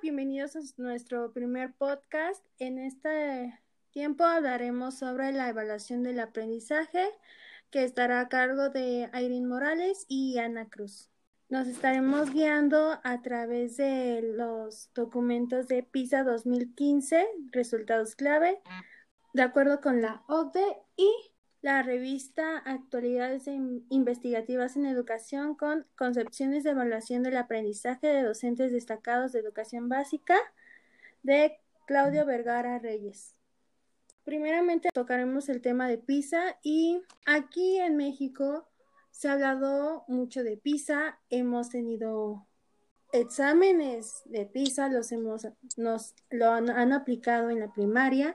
bienvenidos a nuestro primer podcast. En este tiempo hablaremos sobre la evaluación del aprendizaje que estará a cargo de Irene Morales y Ana Cruz. Nos estaremos guiando a través de los documentos de PISA 2015, resultados clave, de acuerdo con la OCDE y la revista Actualidades Investigativas en Educación con concepciones de evaluación del aprendizaje de docentes destacados de educación básica de Claudio Vergara Reyes. Primeramente tocaremos el tema de PISA y aquí en México se ha hablado mucho de PISA, hemos tenido exámenes de PISA los hemos, nos lo han, aplicado en la primaria,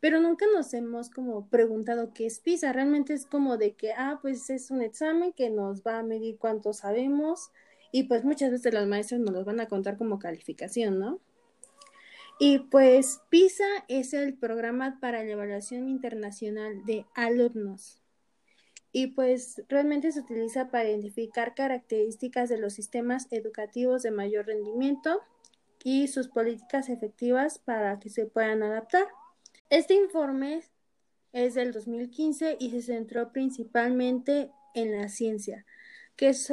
pero nunca nos hemos como preguntado qué es PISA. Realmente es como de que, ah, pues es un examen que nos va a medir cuánto sabemos y pues muchas veces los maestros nos los van a contar como calificación, ¿no? Y pues PISA es el programa para la evaluación internacional de alumnos y pues realmente se utiliza para identificar características de los sistemas educativos de mayor rendimiento y sus políticas efectivas para que se puedan adaptar. Este informe es del 2015 y se centró principalmente en la ciencia, que es,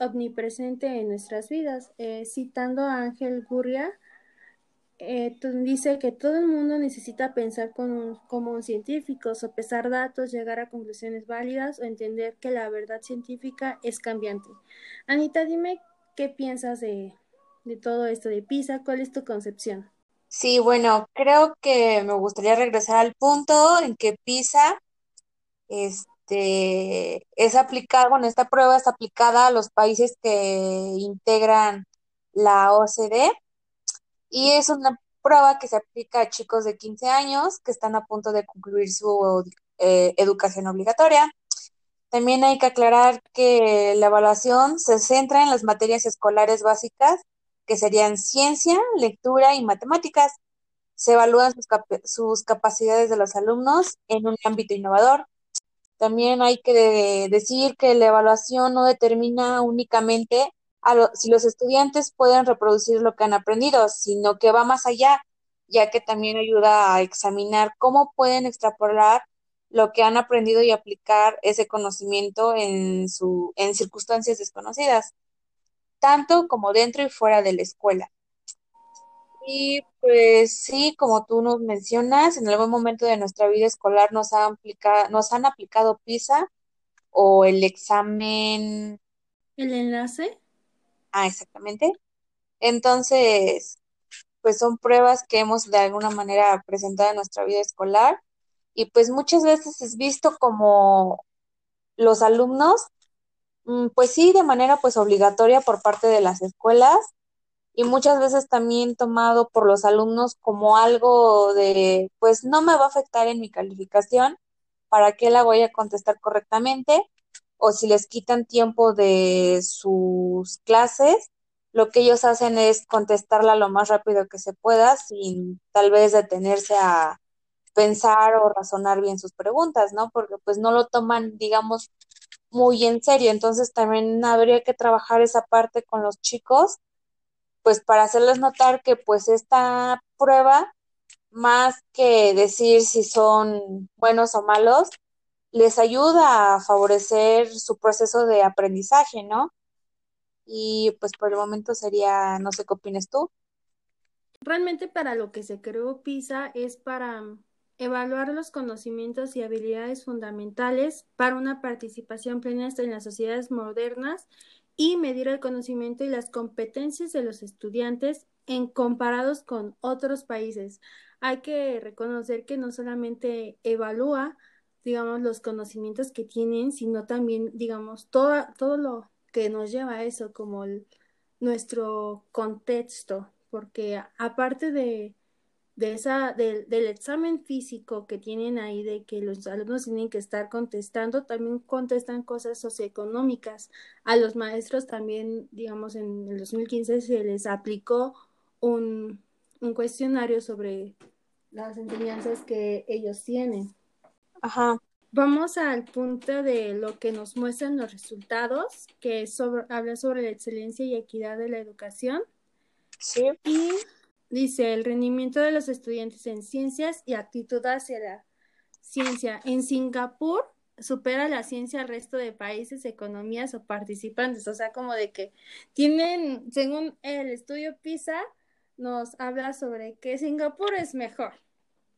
omnipresente en nuestras vidas. Eh, citando a Ángel Gurria, eh, dice que todo el mundo necesita pensar como, un científico, sopesar datos, llegar a conclusiones válidas o entender que la verdad científica es cambiante. Anita, dime qué piensas de, de todo esto de PISA, cuál es tu concepción. Sí, bueno, creo que me gustaría regresar al punto en que PISA este, es aplicada, bueno, esta prueba es aplicada a los países que integran la OCDE y es una prueba que se aplica a chicos de 15 años que están a punto de concluir su eh, educación obligatoria. También hay que aclarar que la evaluación se centra en las materias escolares básicas, que serían ciencia, lectura y matemáticas. Se evalúan sus, sus capacidades de los alumnos en un ámbito innovador. También hay que decir que la evaluación no determina únicamente si los estudiantes pueden reproducir lo que han aprendido, sino que va más allá, ya que también ayuda a examinar cómo pueden extrapolar lo que han aprendido y aplicar ese conocimiento en, su, en circunstancias desconocidas, tanto como dentro y fuera de la escuela. Y pues sí, como tú nos mencionas, en algún momento de nuestra vida escolar nos han, nos han aplicado PISA o el examen. ¿El enlace? Ah, exactamente. Entonces, pues son pruebas que hemos de alguna manera presentado en nuestra vida escolar y pues muchas veces es visto como los alumnos, mm, pues sí, de manera pues obligatoria por parte de las escuelas y muchas veces también tomado por los alumnos como algo de, pues no me va a afectar en mi calificación, ¿para qué la voy a contestar correctamente? O si les quitan tiempo de sus clases, lo que ellos hacen es contestarla lo más rápido que se pueda sin tal vez detenerse a pensar o razonar bien sus preguntas, ¿no? Porque pues no lo toman, digamos, muy en serio. Entonces también habría que trabajar esa parte con los chicos, pues para hacerles notar que pues esta prueba, más que decir si son buenos o malos, les ayuda a favorecer su proceso de aprendizaje, ¿no? Y pues por el momento sería, no sé qué opinas tú. Realmente para lo que se creó PISA es para evaluar los conocimientos y habilidades fundamentales para una participación plena en las sociedades modernas y medir el conocimiento y las competencias de los estudiantes en comparados con otros países. Hay que reconocer que no solamente evalúa digamos, los conocimientos que tienen, sino también, digamos, todo, todo lo que nos lleva a eso, como nuestro contexto, porque aparte de, de esa, del examen físico que tienen ahí, de que los alumnos tienen que estar contestando, también contestan cosas socioeconómicas. A los maestros también, digamos, en el 2015 se les aplicó un, un cuestionario sobre las enseñanzas que ellos tienen. Ajá. Vamos al punto de lo que nos muestran los resultados, que sobre, habla sobre la excelencia y equidad de la educación. Sí. Y dice el rendimiento de los estudiantes en ciencias y actitud hacia la ciencia. En Singapur supera la ciencia al resto de países, economías o participantes. O sea, como de que tienen, según el estudio PISA, nos habla sobre que Singapur es mejor.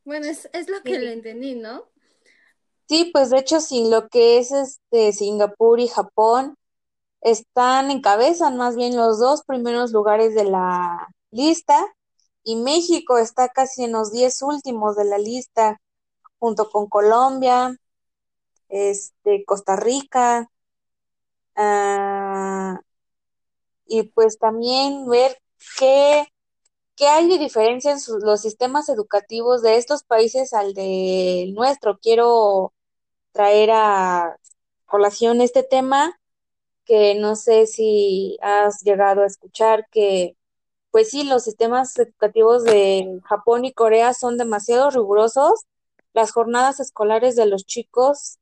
Bueno, es, es lo que le entendí, ¿no? Sí, pues de hecho, sin lo que es este Singapur y Japón están encabezan más bien los dos primeros lugares de la lista y México está casi en los diez últimos de la lista, junto con Colombia, este, Costa Rica, ah, y pues también ver qué, qué hay de diferencia en los sistemas educativos de estos países al de nuestro. Quiero traer a colación este tema que no sé si has llegado a escuchar que pues sí, los sistemas educativos de Japón y Corea son demasiado rigurosos. Las jornadas escolares de los chicos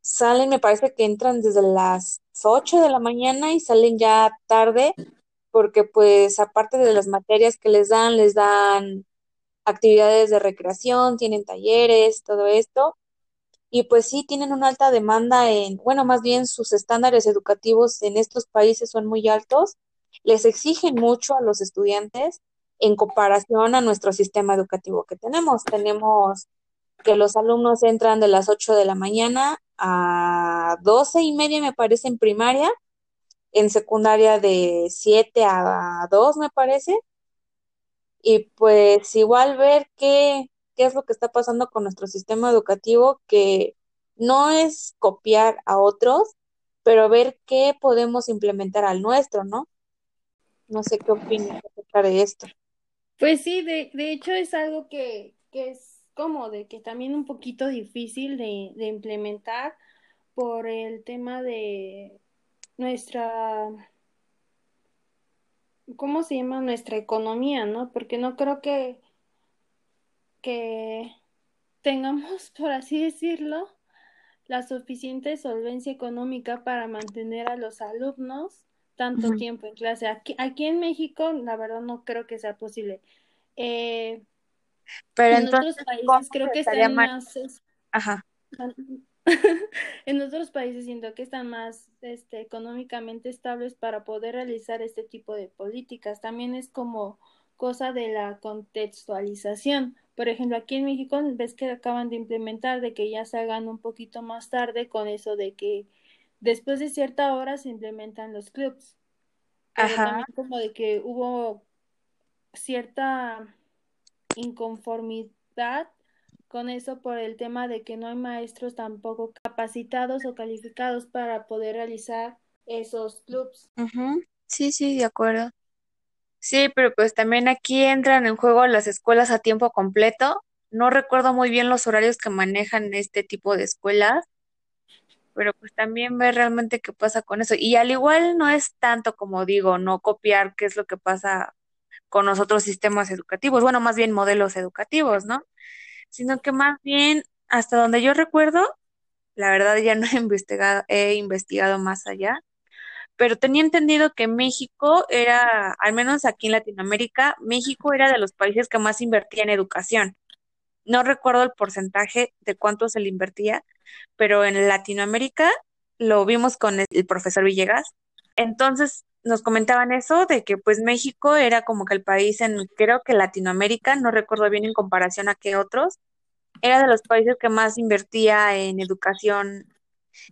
salen, me parece que entran desde las 8 de la mañana y salen ya tarde, porque pues aparte de las materias que les dan, les dan actividades de recreación, tienen talleres, todo esto. Y pues sí, tienen una alta demanda en, bueno, más bien sus estándares educativos en estos países son muy altos, les exigen mucho a los estudiantes en comparación a nuestro sistema educativo que tenemos. Tenemos que los alumnos entran de las 8 de la mañana a 12 y media, me parece, en primaria, en secundaria de 7 a 2, me parece. Y pues igual ver qué, qué es lo que está pasando con nuestro sistema educativo, que no es copiar a otros, pero ver qué podemos implementar al nuestro, ¿no? No sé qué opinas acerca de esto. Pues sí, de, de hecho es algo que, que es como de que también un poquito difícil de, de implementar por el tema de nuestra, ¿cómo se llama? Nuestra economía, ¿no? Porque no creo que, que tengamos, por así decirlo, la suficiente solvencia económica para mantener a los alumnos tanto tiempo en clase. Aquí, aquí en México, la verdad, no creo que sea posible. Eh, Pero en otros entonces, ¿cómo países creo que están mal? más, Ajá. en otros países siento que están más, este, económicamente estables para poder realizar este tipo de políticas. También es como cosa de la contextualización. Por ejemplo, aquí en México ves que acaban de implementar de que ya se hagan un poquito más tarde con eso de que después de cierta hora se implementan los clubs, pero Ajá. también como de que hubo cierta inconformidad con eso por el tema de que no hay maestros tampoco capacitados o calificados para poder realizar esos clubs. Sí, sí, de acuerdo. Sí, pero pues también aquí entran en juego las escuelas a tiempo completo. No recuerdo muy bien los horarios que manejan este tipo de escuelas, pero pues también ver realmente qué pasa con eso. Y al igual no es tanto como digo, no copiar qué es lo que pasa con los otros sistemas educativos, bueno, más bien modelos educativos, ¿no? Sino que más bien, hasta donde yo recuerdo, la verdad ya no he investigado, he investigado más allá pero tenía entendido que México era, al menos aquí en Latinoamérica, México era de los países que más invertía en educación. No recuerdo el porcentaje de cuánto se le invertía, pero en Latinoamérica lo vimos con el, profesor Villegas. Entonces nos comentaban eso de que pues México era como que el país en, creo que Latinoamérica, no recuerdo bien en comparación a qué otros, era de los países que más invertía en educación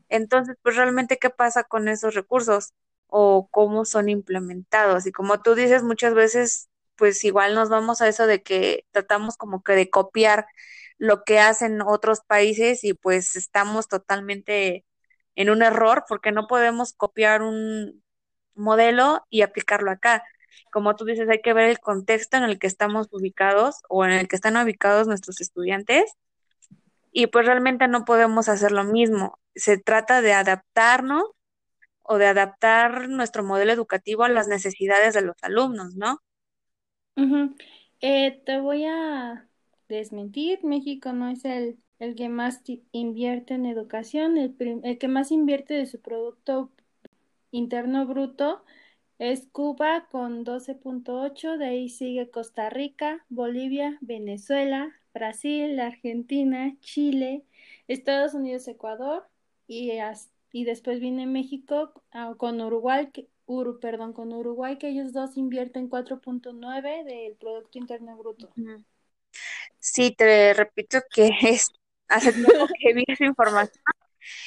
entonces, pues realmente, ¿qué pasa con esos recursos o cómo son implementados? Y como tú dices, muchas veces, pues igual nos vamos a eso de que tratamos como que de copiar lo que hacen otros países y pues estamos totalmente en un error porque no podemos copiar un modelo y aplicarlo acá. Como tú dices, hay que ver el contexto en el que estamos ubicados o en el que están ubicados nuestros estudiantes y pues realmente no podemos hacer lo mismo. Se trata de adaptarnos o de adaptar nuestro modelo educativo a las necesidades de los alumnos, ¿no? Eh, te voy a desmentir, México no es el, el que más invierte en educación, el, el que más invierte de su Producto Interno Bruto Es Cuba con 12.8, de ahí sigue Costa Rica, Bolivia, Venezuela, Brasil, Argentina, Chile, Estados Unidos, Ecuador y, y después viene México ah, con Uruguay, Uru, perdón, con Uruguay que ellos dos invierten 4.9 del Producto Interno Bruto. Sí, te repito que es hace tiempo que vi esa información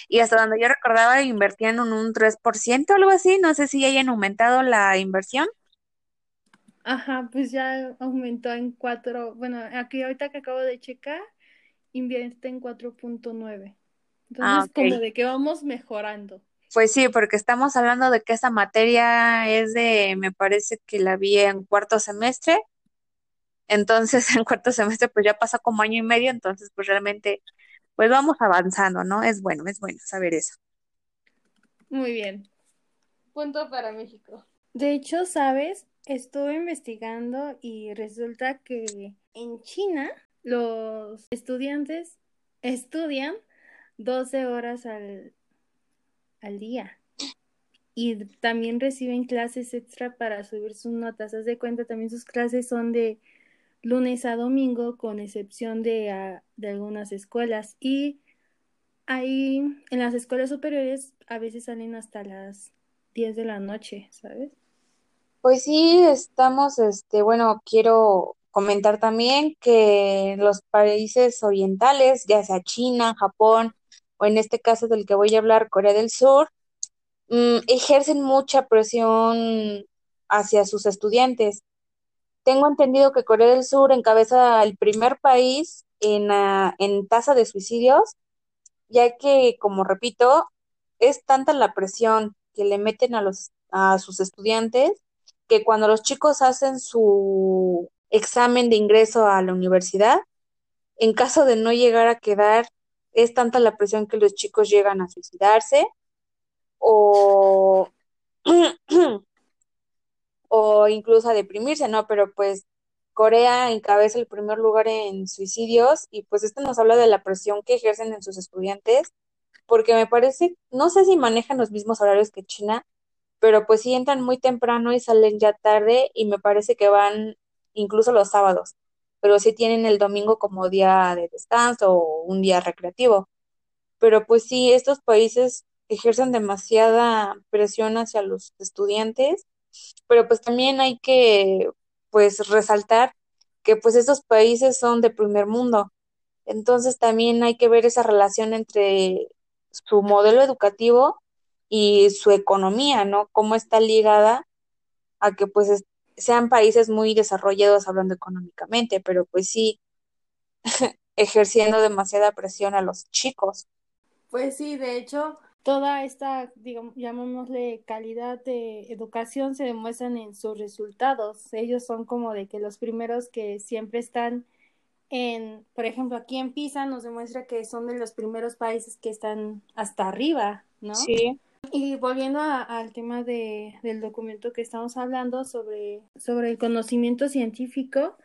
y hasta donde yo recordaba invertían en un 3%, algo así, no sé si hayan aumentado la inversión. Ajá, pues ya aumentó en 4, bueno, aquí ahorita que acabo de checar, invierte en 4.9. Ah, Entonces, como de que vamos mejorando. Pues sí, porque estamos hablando de que esa materia es de, me parece que la vi en cuarto semestre. Entonces, en cuarto semestre, pues ya pasa como año y medio, entonces, pues realmente pues vamos avanzando, ¿no? Es bueno, es bueno saber eso. Muy bien. Punto para México. De hecho, sabes, estuve investigando y resulta que en China los estudiantes estudian 12 horas al, al día y también reciben clases extra para subir sus notas. Haz de cuenta, también sus clases son de lunes a domingo, con excepción de, ah, de algunas escuelas. Y ahí en las escuelas superiores a veces salen hasta las 10 de la noche, ¿sabes? Pues sí, estamos, este, bueno, quiero comentar también que los países orientales, ya sea China, Japón, en este caso del que voy a hablar, Corea del Sur, mm, ejercen mucha presión hacia sus estudiantes. Tengo entendido que Corea del Sur encabeza el primer país en, ah, en tasa de suicidios, ya que, como repito, es tanta la presión que le meten a, los, a sus estudiantes que cuando los chicos hacen su examen de ingreso a la universidad, en caso de no llegar a quedar, es tanta la presión que los chicos llegan a suicidarse o o incluso a deprimirse, ¿no? Pero pues Corea encabeza el primer lugar en suicidios y pues esto nos habla de la presión que ejercen en sus estudiantes, porque me parece, no sé si manejan los mismos horarios que China, pero pues sí entran muy temprano y salen ya tarde y me parece que van incluso los sábados, pero sí tienen el domingo como día de descanso o un día recreativo. Pero pues sí, estos países ejercen demasiada presión hacia los estudiantes pero pues también hay que pues resaltar que pues estos países son de primer mundo. Entonces también hay que ver esa relación entre su modelo educativo y su economía, ¿no? Cómo está ligada a que pues sean países muy desarrollados hablando económicamente, pero pues sí ejerciendo demasiada presión a los chicos. Pues sí, de hecho, toda esta, digamos, llamémosle calidad de educación se demuestran en sus resultados. Ellos son como de que los primeros que siempre están en, por ejemplo, aquí en PISA nos demuestra que son de los primeros países que están hasta arriba, ¿no? Sí. Y volviendo al tema de, del documento que estamos hablando sobre, sobre el conocimiento científico,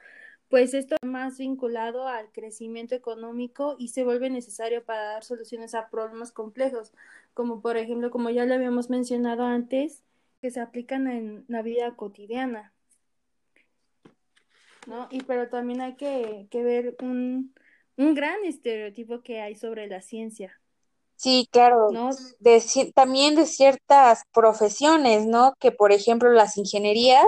pues esto es más vinculado al crecimiento económico y se vuelve necesario para dar soluciones a problemas complejos, como por ejemplo, como ya lo habíamos mencionado antes, que se aplican en la vida cotidiana. ¿No? Y pero también hay que, ver un, un gran estereotipo que hay sobre la ciencia. Sí, claro. ¿no? también de ciertas profesiones, ¿no? Que por ejemplo las ingenierías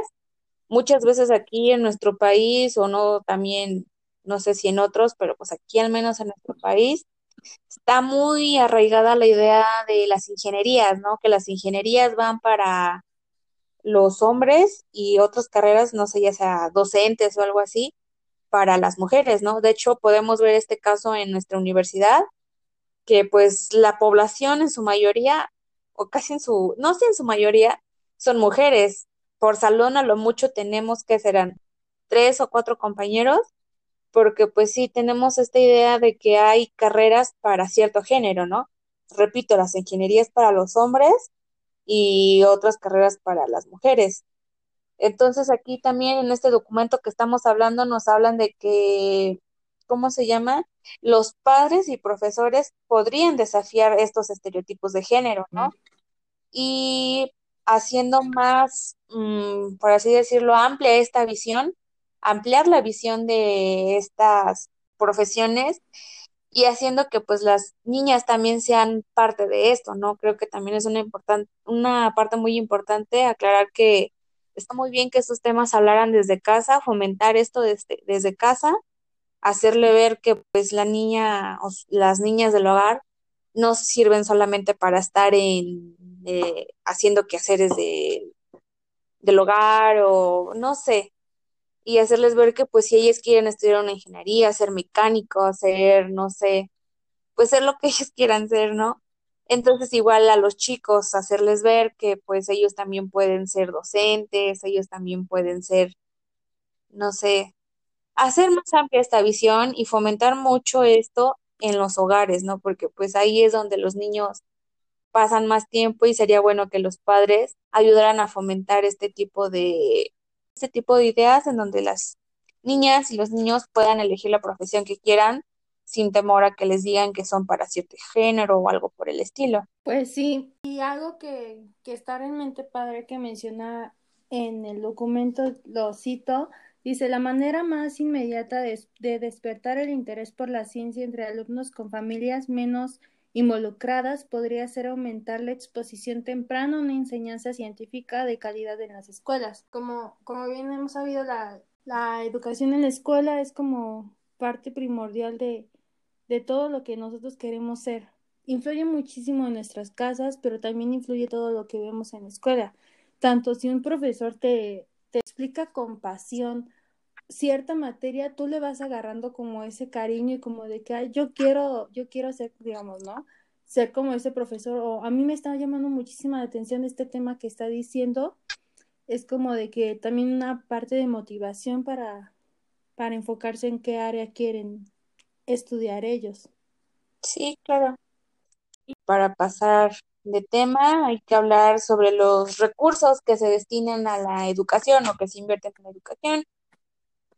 muchas veces aquí en nuestro país o no también, no sé si en otros, pero pues aquí al menos en nuestro país, está muy arraigada la idea de las ingenierías, ¿no? Que las ingenierías van para los hombres y otras carreras, no sé, ya sea docentes o algo así, para las mujeres, ¿no? De hecho, podemos ver este caso en nuestra universidad, que pues la población en su mayoría, o casi en su, no sé en su mayoría, son mujeres por salón a lo mucho tenemos que serán tres o cuatro compañeros, porque pues sí tenemos esta idea de que hay carreras para cierto género, ¿no? Repito, las ingenierías para los hombres y otras carreras para las mujeres. Entonces aquí también en este documento que estamos hablando nos hablan de que, ¿cómo se llama? Los padres y profesores podrían desafiar estos estereotipos de género, ¿no? Y haciendo más, mm, por así decirlo, amplia esta visión, ampliar la visión de estas profesiones y haciendo que pues las niñas también sean parte de esto, ¿no? Creo que también es una importante, una parte muy importante aclarar que está muy bien que estos temas hablaran desde casa, fomentar esto desde, desde casa, hacerle ver que pues la niña o las niñas del hogar no sirven solamente para estar en eh, haciendo quehaceres de, del hogar o no sé, y hacerles ver que pues si ellas quieren estudiar una ingeniería, ser mecánico, ser, no sé, pues ser lo que ellos quieran ser, ¿no? Entonces igual a los chicos hacerles ver que pues ellos también pueden ser docentes, ellos también pueden ser, no sé, hacer más amplia esta visión y fomentar mucho esto en los hogares, ¿no? Porque pues ahí es donde los niños pasan más tiempo y sería bueno que los padres ayudaran a fomentar este tipo de este tipo de ideas en donde las niñas y los niños puedan elegir la profesión que quieran sin temor a que les digan que son para cierto género o algo por el estilo. Pues sí, y algo que, que está realmente padre que menciona en el documento, lo cito, dice, la manera más inmediata de, de despertar el interés por la ciencia entre alumnos con familias menos involucradas podría ser aumentar la exposición temprana a una enseñanza científica de calidad en las escuelas. Como, como bien hemos sabido, la, la educación en la escuela es como parte primordial de, de todo lo que nosotros queremos ser. Influye muchísimo en nuestras casas, pero también influye todo lo que vemos en la escuela. Tanto si un profesor te, te explica con pasión cierta materia, tú le vas agarrando como ese cariño y como de que yo quiero, yo quiero ser, digamos, ¿no? Ser como ese profesor, o a mí me está llamando muchísima la atención este tema que está diciendo, es como de que también una parte de motivación para, para enfocarse en qué área quieren estudiar ellos. Sí, claro. Para pasar de tema, hay que hablar sobre los recursos que se destinan a la educación o que se invierten en la educación.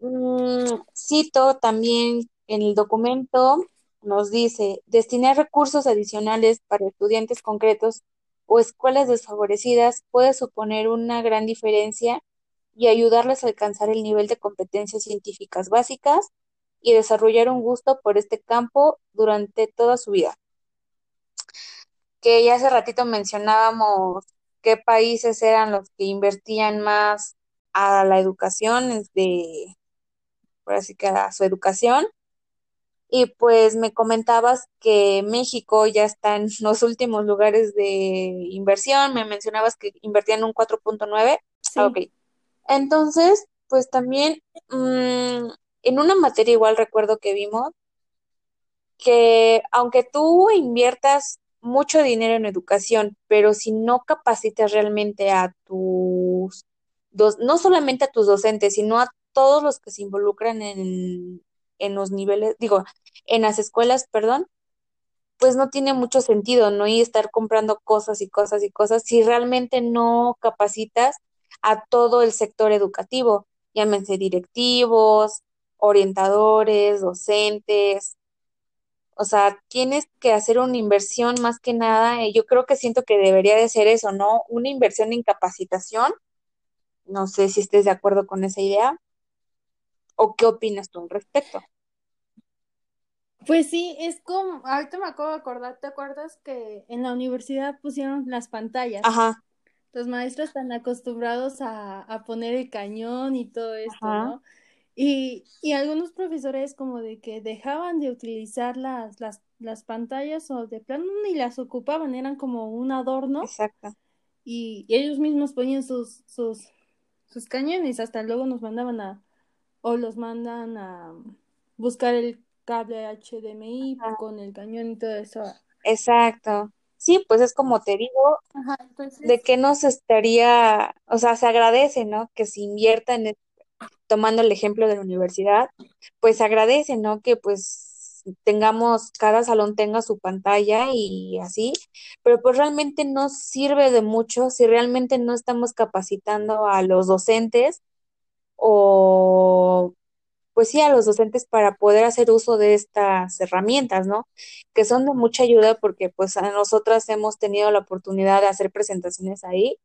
Mm, cito también en el documento, nos dice, destinar recursos adicionales para estudiantes concretos o escuelas desfavorecidas puede suponer una gran diferencia y ayudarles a alcanzar el nivel de competencias científicas básicas y desarrollar un gusto por este campo durante toda su vida. Que ya hace ratito mencionábamos qué países eran los que invertían más a la educación de, por así que a su educación. Y pues me comentabas que México ya está en los últimos lugares de inversión, me mencionabas que invertían un 4.9. Sí. ok. Entonces, pues también mmm, en una materia igual recuerdo que vimos que aunque tú inviertas mucho dinero en educación, pero si no capacitas realmente a tus, dos, no solamente a tus docentes, sino a todos los que se involucran en, en los niveles, digo, en las escuelas, perdón, pues no tiene mucho sentido, ¿no? Y estar comprando cosas y cosas y cosas si realmente no capacitas a todo el sector educativo, llámense directivos, orientadores, docentes. O sea, tienes que hacer una inversión más que nada. Y yo creo que siento que debería de ser eso, ¿no? Una inversión en capacitación. No sé si estés de acuerdo con esa idea. ¿O qué opinas tú al respecto? Pues sí, es como, ahorita me acabo de acordar, ¿te acuerdas que en la universidad pusieron las pantallas? Ajá. Los maestros están acostumbrados a, a poner el cañón y todo esto, Ajá. ¿no? Y, y algunos profesores como de que dejaban de utilizar las, las, las pantallas o de plano ni las ocupaban, eran como un adorno. Exacto. Y, y ellos mismos ponían sus, sus, sus cañones, hasta luego nos mandaban a, o los mandan a buscar el cable HDMI Ajá. con el cañón y todo eso. Exacto. Sí, pues es como te digo, Ajá, entonces... de que no se estaría, o sea, se agradece, ¿no? Que se invierta en, tomando el ejemplo de la universidad, pues agradece, ¿no? Que pues tengamos, cada salón tenga su pantalla y así, pero pues realmente no sirve de mucho si realmente no estamos capacitando a los docentes o pues sí, a los docentes para poder hacer uso de estas herramientas, ¿no? Que son de mucha ayuda porque pues a nosotras hemos tenido la oportunidad de hacer presentaciones ahí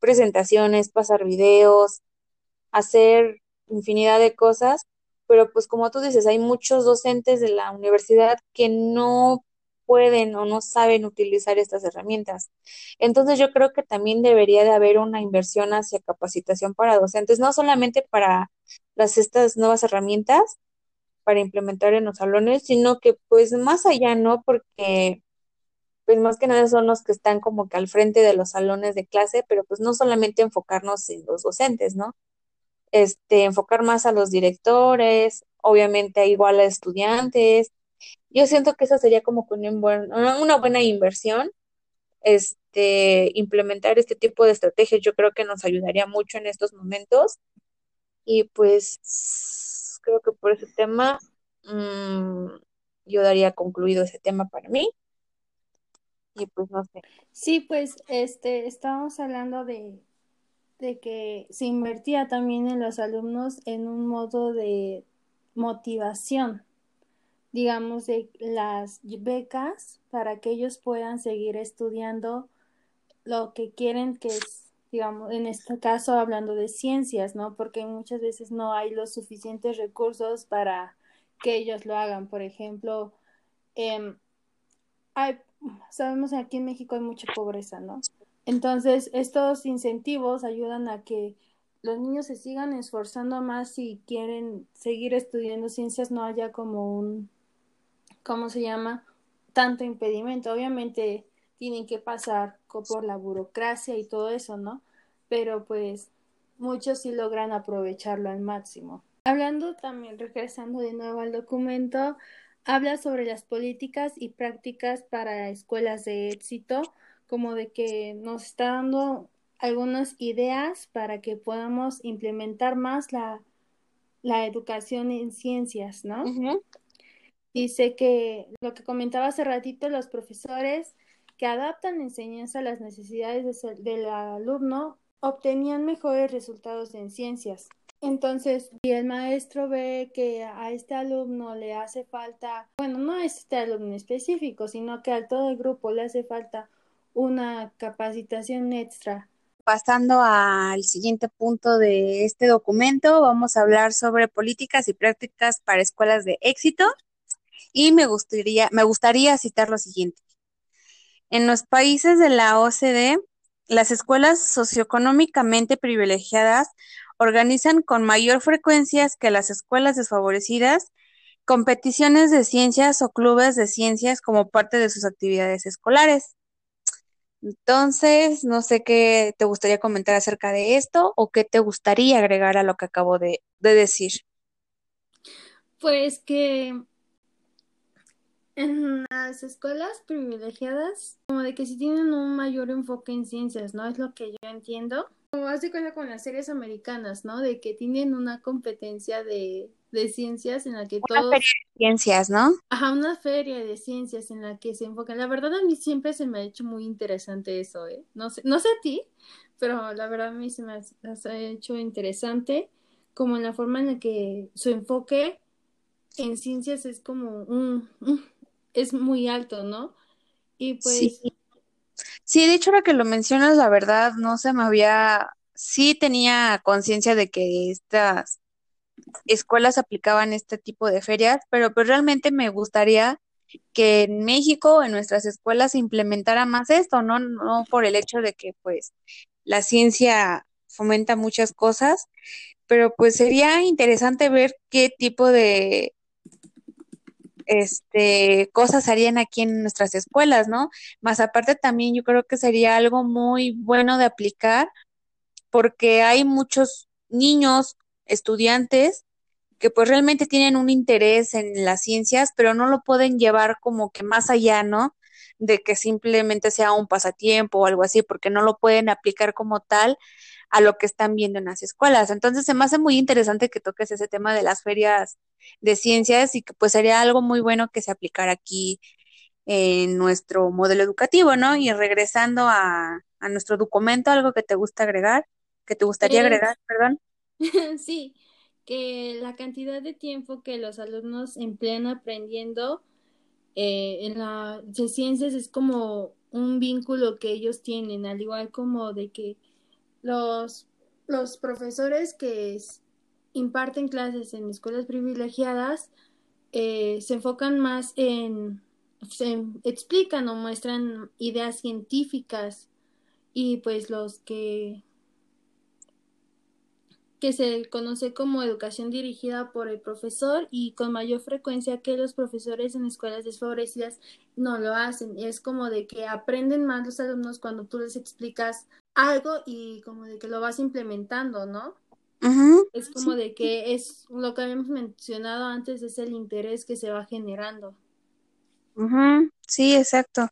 presentaciones, pasar videos, hacer infinidad de cosas, pero pues como tú dices, hay muchos docentes de la universidad que no pueden o no saben utilizar estas herramientas. Entonces yo creo que también debería de haber una inversión hacia capacitación para docentes, no solamente para las estas nuevas herramientas para implementar en los salones, sino que pues más allá, ¿no? Porque pues más que nada son los que están como que al frente de los salones de clase, pero pues no solamente enfocarnos en los docentes, ¿no? Este, enfocar más a los directores, obviamente igual a estudiantes. Yo siento que esa sería como una buena inversión, este, implementar este tipo de estrategias, yo creo que nos ayudaría mucho en estos momentos. Y pues creo que por ese tema mmm, yo daría concluido ese tema para mí y pues no sé. Sí, pues este, estábamos hablando de, de que se invertía también en los alumnos en un modo de motivación, digamos, de las becas para que ellos puedan seguir estudiando lo que quieren, que es, digamos, en este caso hablando de ciencias, ¿no? Porque muchas veces no hay los suficientes recursos para que ellos lo hagan. Por ejemplo, eh, hay sabemos que aquí en México hay mucha pobreza, ¿no? Entonces, estos incentivos ayudan a que los niños se sigan esforzando más si quieren seguir estudiando ciencias, no haya como un, ¿cómo se llama? Tanto impedimento. Obviamente tienen que pasar por la burocracia y todo eso, ¿no? Pero pues muchos sí logran aprovecharlo al máximo. Hablando también, regresando de nuevo al documento, Habla sobre las políticas y prácticas para escuelas de éxito, como de que nos está dando algunas ideas para que podamos implementar más la, la educación en ciencias, ¿no? Dice que lo que comentaba hace ratito, los profesores que adaptan la enseñanza a las necesidades del alumno obtenían mejores resultados en ciencias. Entonces, si el maestro ve que a este alumno le hace falta, bueno, no es este alumno específico, sino que a todo el grupo le hace falta una capacitación extra. Pasando al siguiente punto de este documento, vamos a hablar sobre políticas y prácticas para escuelas de éxito y me gustaría, me gustaría citar lo siguiente. En los países de la OCDE, las escuelas socioeconómicamente privilegiadas organizan con mayor frecuencia que las escuelas desfavorecidas competiciones de ciencias o clubes de ciencias como parte de sus actividades escolares. Entonces, no sé qué te gustaría comentar acerca de esto o qué te gustaría agregar a lo que acabo de, de decir. Pues que en las escuelas privilegiadas, como de que si tienen un mayor enfoque en ciencias, ¿no? Es lo que yo entiendo. Como hace cuenta con las series americanas, ¿no? De que tienen una competencia de, de ciencias en la que una todos... Feria de ciencias, ¿no? Ajá, una feria de ciencias en la que se enfocan. La verdad a mí siempre se me ha hecho muy interesante eso, ¿eh? No sé, no sé a ti, pero la verdad a mí se me ha, hecho interesante como en la forma en la que su enfoque en ciencias es como un, es muy alto, ¿no? Y pues... Sí. Sí, de hecho, ahora que lo mencionas, la verdad, no se me había, sí tenía conciencia de que estas escuelas aplicaban este tipo de ferias, pero pues realmente me gustaría que en México, en nuestras escuelas, se implementara más esto, ¿no? No por el hecho de que pues la ciencia fomenta muchas cosas, pero pues sería interesante ver qué tipo de este, cosas harían aquí en nuestras escuelas, ¿no? Más aparte también yo creo que sería algo muy bueno de aplicar porque hay muchos niños, estudiantes, que pues realmente tienen un interés en las ciencias, pero no lo pueden llevar como que más allá, ¿no? De que simplemente sea un pasatiempo o algo así, porque no lo pueden aplicar como tal a lo que están viendo en las escuelas. Entonces se me hace muy interesante que toques ese tema de las ferias de ciencias y que pues sería algo muy bueno que se aplicara aquí en nuestro modelo educativo, ¿no? Y regresando a, a nuestro documento, algo que te gusta agregar, que te gustaría agregar, perdón. sí, que la cantidad de tiempo que los alumnos emplean aprendiendo eh, en la ciencias es como un vínculo que ellos tienen, al igual como de que los, los profesores que imparten clases en escuelas privilegiadas eh, se enfocan más en, se explican o muestran ideas científicas y pues los que que se conoce como educación dirigida por el profesor y con mayor frecuencia que los profesores en escuelas desfavorecidas no lo hacen. Es como de que aprenden más los alumnos cuando tú les explicas algo y como de que lo vas implementando, ¿no? es como de que es lo que habíamos mencionado antes, es el interés que se va generando. Sí, exacto.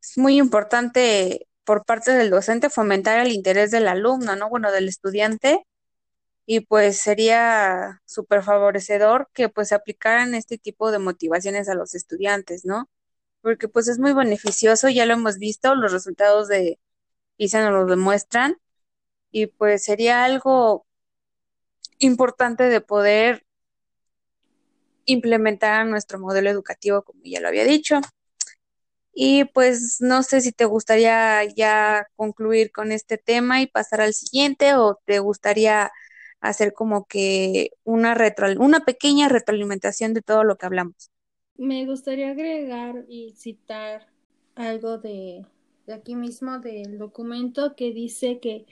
Es muy importante por parte del docente fomentar el interés del alumno, ¿no? Bueno, del estudiante. Y pues sería súper favorecedor que pues aplicaran este tipo de motivaciones a los estudiantes, ¿no? Porque pues es muy beneficioso, ya lo hemos visto, los resultados de PISA nos lo demuestran. Y pues sería algo importante de poder implementar nuestro modelo educativo, como ya lo había dicho. Y pues no sé si te gustaría ya concluir con este tema y pasar al siguiente o te gustaría hacer como que una retro, una pequeña retroalimentación de todo lo que hablamos. Me gustaría agregar y citar algo de, de aquí mismo del documento que dice que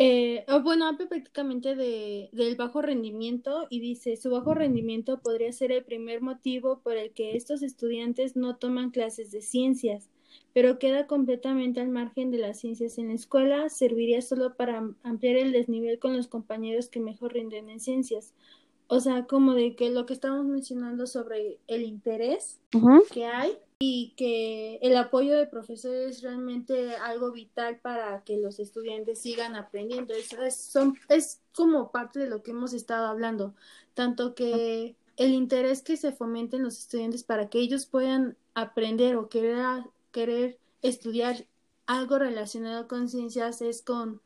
eh, bueno, habla prácticamente de, del bajo rendimiento y dice, su bajo rendimiento podría ser el primer motivo por el que estos estudiantes no toman clases de ciencias, pero queda completamente al margen de las ciencias en la escuela, serviría solo para ampliar el desnivel con los compañeros que mejor rinden en ciencias. O sea, como de que lo que estamos mencionando sobre el interés que hay y que el apoyo de profesores es realmente algo vital para que los estudiantes sigan aprendiendo. Es, son, es como parte de lo que hemos estado hablando, tanto que el interés que se fomente en los estudiantes para que ellos puedan aprender o querer, querer estudiar algo relacionado con ciencias es con,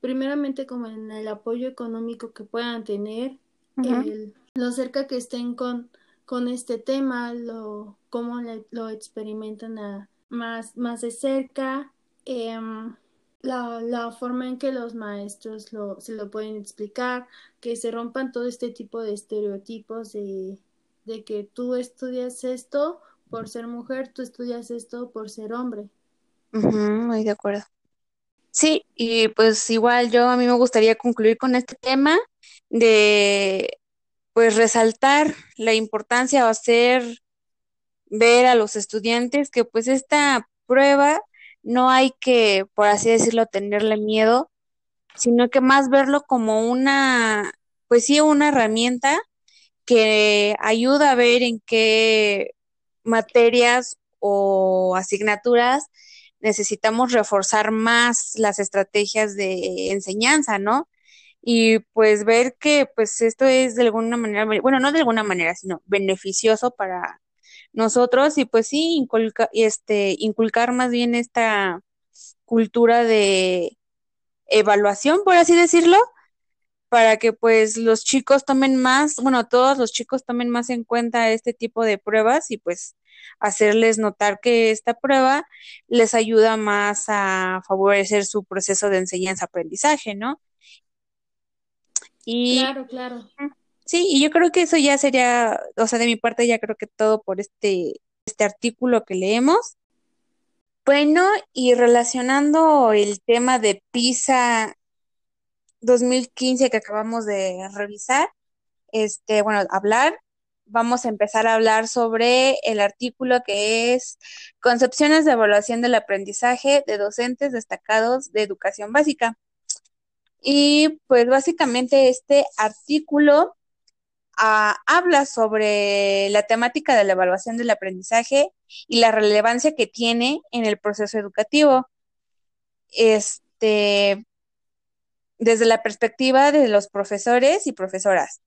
primeramente como en el apoyo económico que puedan tener, el, lo cerca que estén con con este tema, lo, cómo lo experimentan a, más, más de cerca, em, la, la, forma en que los maestros lo, se lo pueden explicar, que se rompan todo este tipo de estereotipos de, de que tú estudias esto por ser mujer, tú estudias esto por ser hombre. muy de acuerdo. Sí, y pues igual yo a mí me gustaría concluir con este tema de pues resaltar la importancia o hacer ver a los estudiantes que pues esta prueba no hay que, por así decirlo, tenerle miedo, sino que más verlo como una, pues sí, una herramienta que ayuda a ver en qué materias o asignaturas necesitamos reforzar más las estrategias de enseñanza, ¿no? y pues ver que pues esto es de alguna manera, bueno, no de alguna manera, sino beneficioso para nosotros y pues sí, inculca, este, inculcar más bien esta cultura de evaluación, por así decirlo, para que pues los chicos tomen más, bueno, todos los chicos tomen más en cuenta este tipo de pruebas y pues hacerles notar que esta prueba les ayuda más a favorecer su proceso de enseñanza-aprendizaje, ¿no? Y, claro, claro. Sí, y yo creo que eso ya sería, o sea, de mi parte ya creo que todo por este, este artículo que leemos. Bueno, y relacionando el tema de PISA 2015 que acabamos de revisar, este, bueno, hablar, vamos a empezar a hablar sobre el artículo que es Concepciones de evaluación del aprendizaje de docentes destacados de educación básica. Y pues básicamente este artículo ah, habla sobre la temática de la evaluación del aprendizaje y la relevancia que tiene en el proceso educativo. Este, desde la perspectiva de los profesores y profesoras.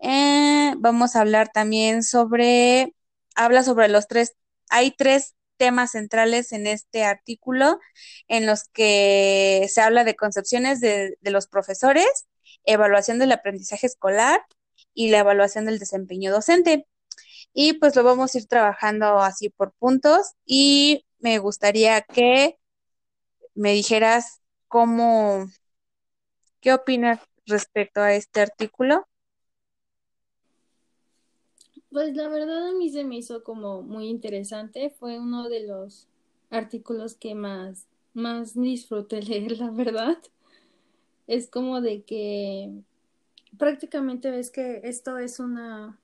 Eh, vamos a hablar también sobre, habla sobre los tres, hay tres temas centrales en este artículo en los que se habla de concepciones de, los profesores, evaluación del aprendizaje escolar y la evaluación del desempeño docente. Y pues lo vamos a ir trabajando así por puntos y me gustaría que me dijeras cómo, ¿Qué opinas respecto a este artículo? Pues la verdad a mí se me hizo como muy interesante. Fue uno de los artículos que más, más disfruté leer, la verdad. Es como de que prácticamente ves que esto es una,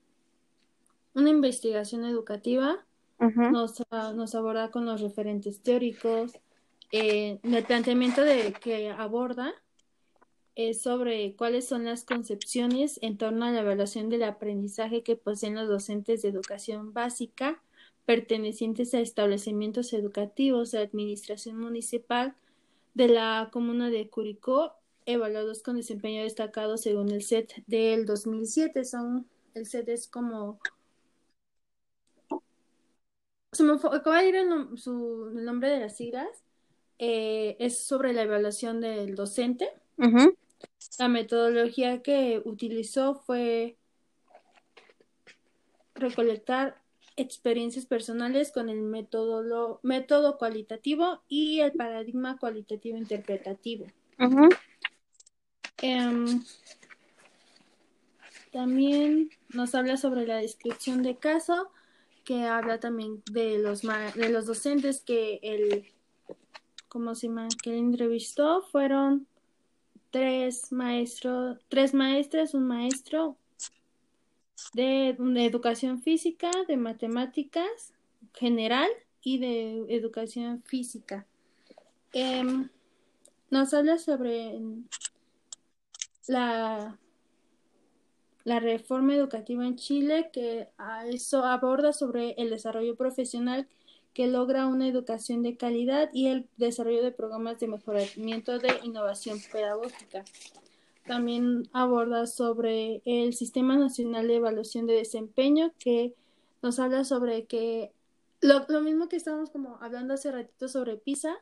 una investigación educativa. nos, nos, aborda con los referentes teóricos. Eh, el planteamiento de que aborda es sobre cuáles son las concepciones en torno a la evaluación del aprendizaje que poseen los docentes de educación básica pertenecientes a establecimientos educativos de administración municipal de la comuna de Curicó, evaluados con desempeño destacado según el SET del 2007. Son, el SET es como... Se me acaba de ir el, su, nombre de las siglas. Eh, es sobre la evaluación del docente. La metodología que utilizó fue recolectar experiencias personales con el método, método cualitativo y el paradigma cualitativo interpretativo. Em, también nos habla sobre la descripción de caso, que habla también de los de los docentes que el como se llama? que entrevistó fueron tres maestros, tres maestras, un maestro de, educación física, de matemáticas general y de educación física. Em, nos habla sobre la, la reforma educativa en Chile, que eso aborda sobre el desarrollo profesional que logra una educación de calidad y el desarrollo de programas de mejoramiento de innovación pedagógica. También aborda sobre el Sistema Nacional de Evaluación de Desempeño, que nos habla sobre que lo, mismo que estábamos como hablando hace ratito sobre PISA,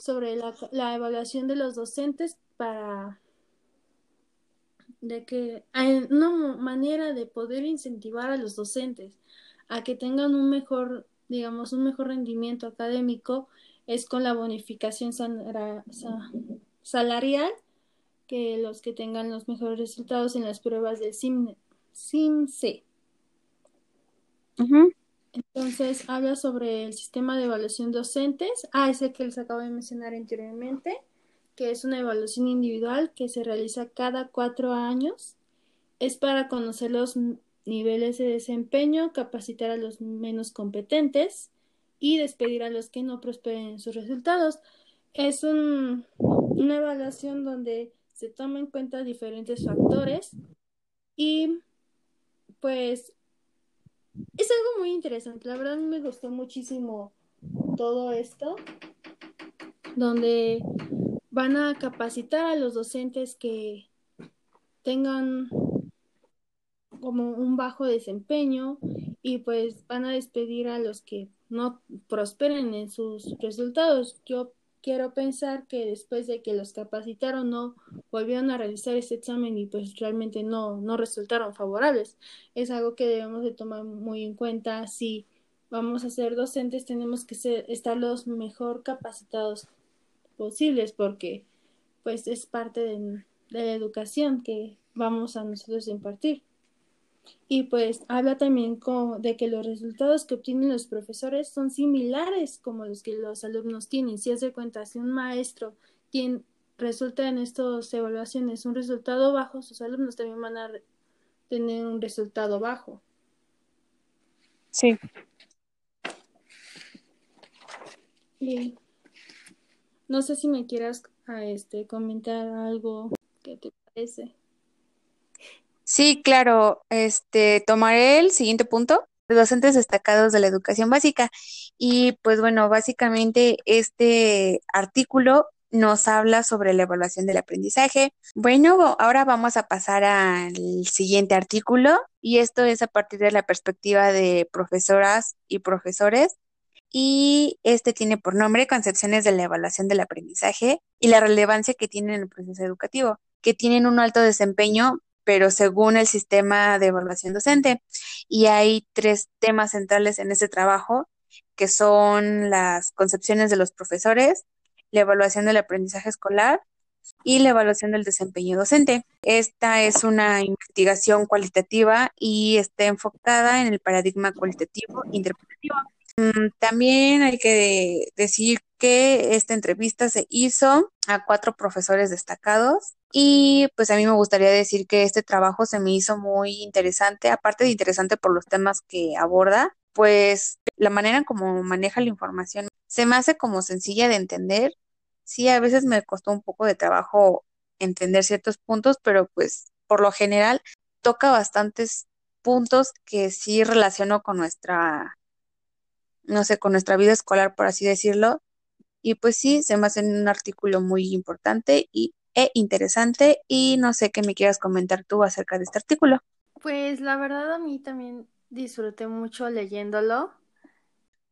sobre la, la evaluación de los docentes para de que hay una manera de poder incentivar a los docentes a que tengan un mejor digamos, un mejor rendimiento académico es con la bonificación salarial que los que tengan los mejores resultados en las pruebas del SIM, SIMC. Entonces, habla sobre el sistema de evaluación docentes. Ah, ese que les acabo de mencionar anteriormente, que es una evaluación individual que se realiza cada cuatro años. Es para conocer los niveles de desempeño, capacitar a los menos competentes y despedir a los que no prosperen en sus resultados. Es una evaluación donde se toma en cuenta diferentes factores y pues es algo muy interesante. La verdad me gustó muchísimo todo esto, donde van a capacitar a los docentes que tengan como un bajo desempeño y pues van a despedir a los que no prosperen en sus resultados. Yo quiero pensar que después de que los capacitaron no volvieron a realizar ese examen y pues realmente no, no resultaron favorables. Es algo que debemos de tomar muy en cuenta. Si vamos a ser docentes tenemos que ser, estar los mejor capacitados posibles porque pues es parte de, de la educación que vamos a nosotros impartir. Y pues habla también de que los resultados que obtienen los profesores son similares como los que los alumnos tienen. Si hace cuenta, si un maestro tiene, resulta en estas evaluaciones un resultado bajo, sus alumnos también van a tener un resultado bajo. Sí. Y no sé si me quieras a este comentar algo que te parece. Sí, claro. Este, tomaré el siguiente punto, de docentes destacados de la educación básica. Y pues bueno, básicamente este artículo nos habla sobre la evaluación del aprendizaje. Bueno, ahora vamos a pasar al siguiente artículo y esto es a partir de la perspectiva de profesoras y profesores. Y este tiene por nombre Concepciones de la evaluación del aprendizaje y la relevancia que tiene en el proceso educativo, que tienen un alto desempeño pero según el sistema de evaluación docente. Y hay tres temas centrales en ese trabajo, que son las concepciones de los profesores, la evaluación del aprendizaje escolar y la evaluación del desempeño docente. Esta es una investigación cualitativa y está enfocada en el paradigma cualitativo interpretativo. Mm, también hay que decir que esta entrevista se hizo a cuatro profesores destacados y pues a mí me gustaría decir que este trabajo se me hizo muy interesante, aparte de interesante por los temas que aborda, pues la manera como maneja la información se me hace como sencilla de entender. Sí, a veces me costó un poco de trabajo entender ciertos puntos, pero pues por lo general toca bastantes puntos que sí relaciono con nuestra, no sé, con nuestra vida escolar, por así decirlo. Y pues sí, se me hace un artículo muy importante y, e interesante y no sé qué me quieras comentar tú acerca de este artículo. Pues la verdad a mí también disfruté mucho leyéndolo.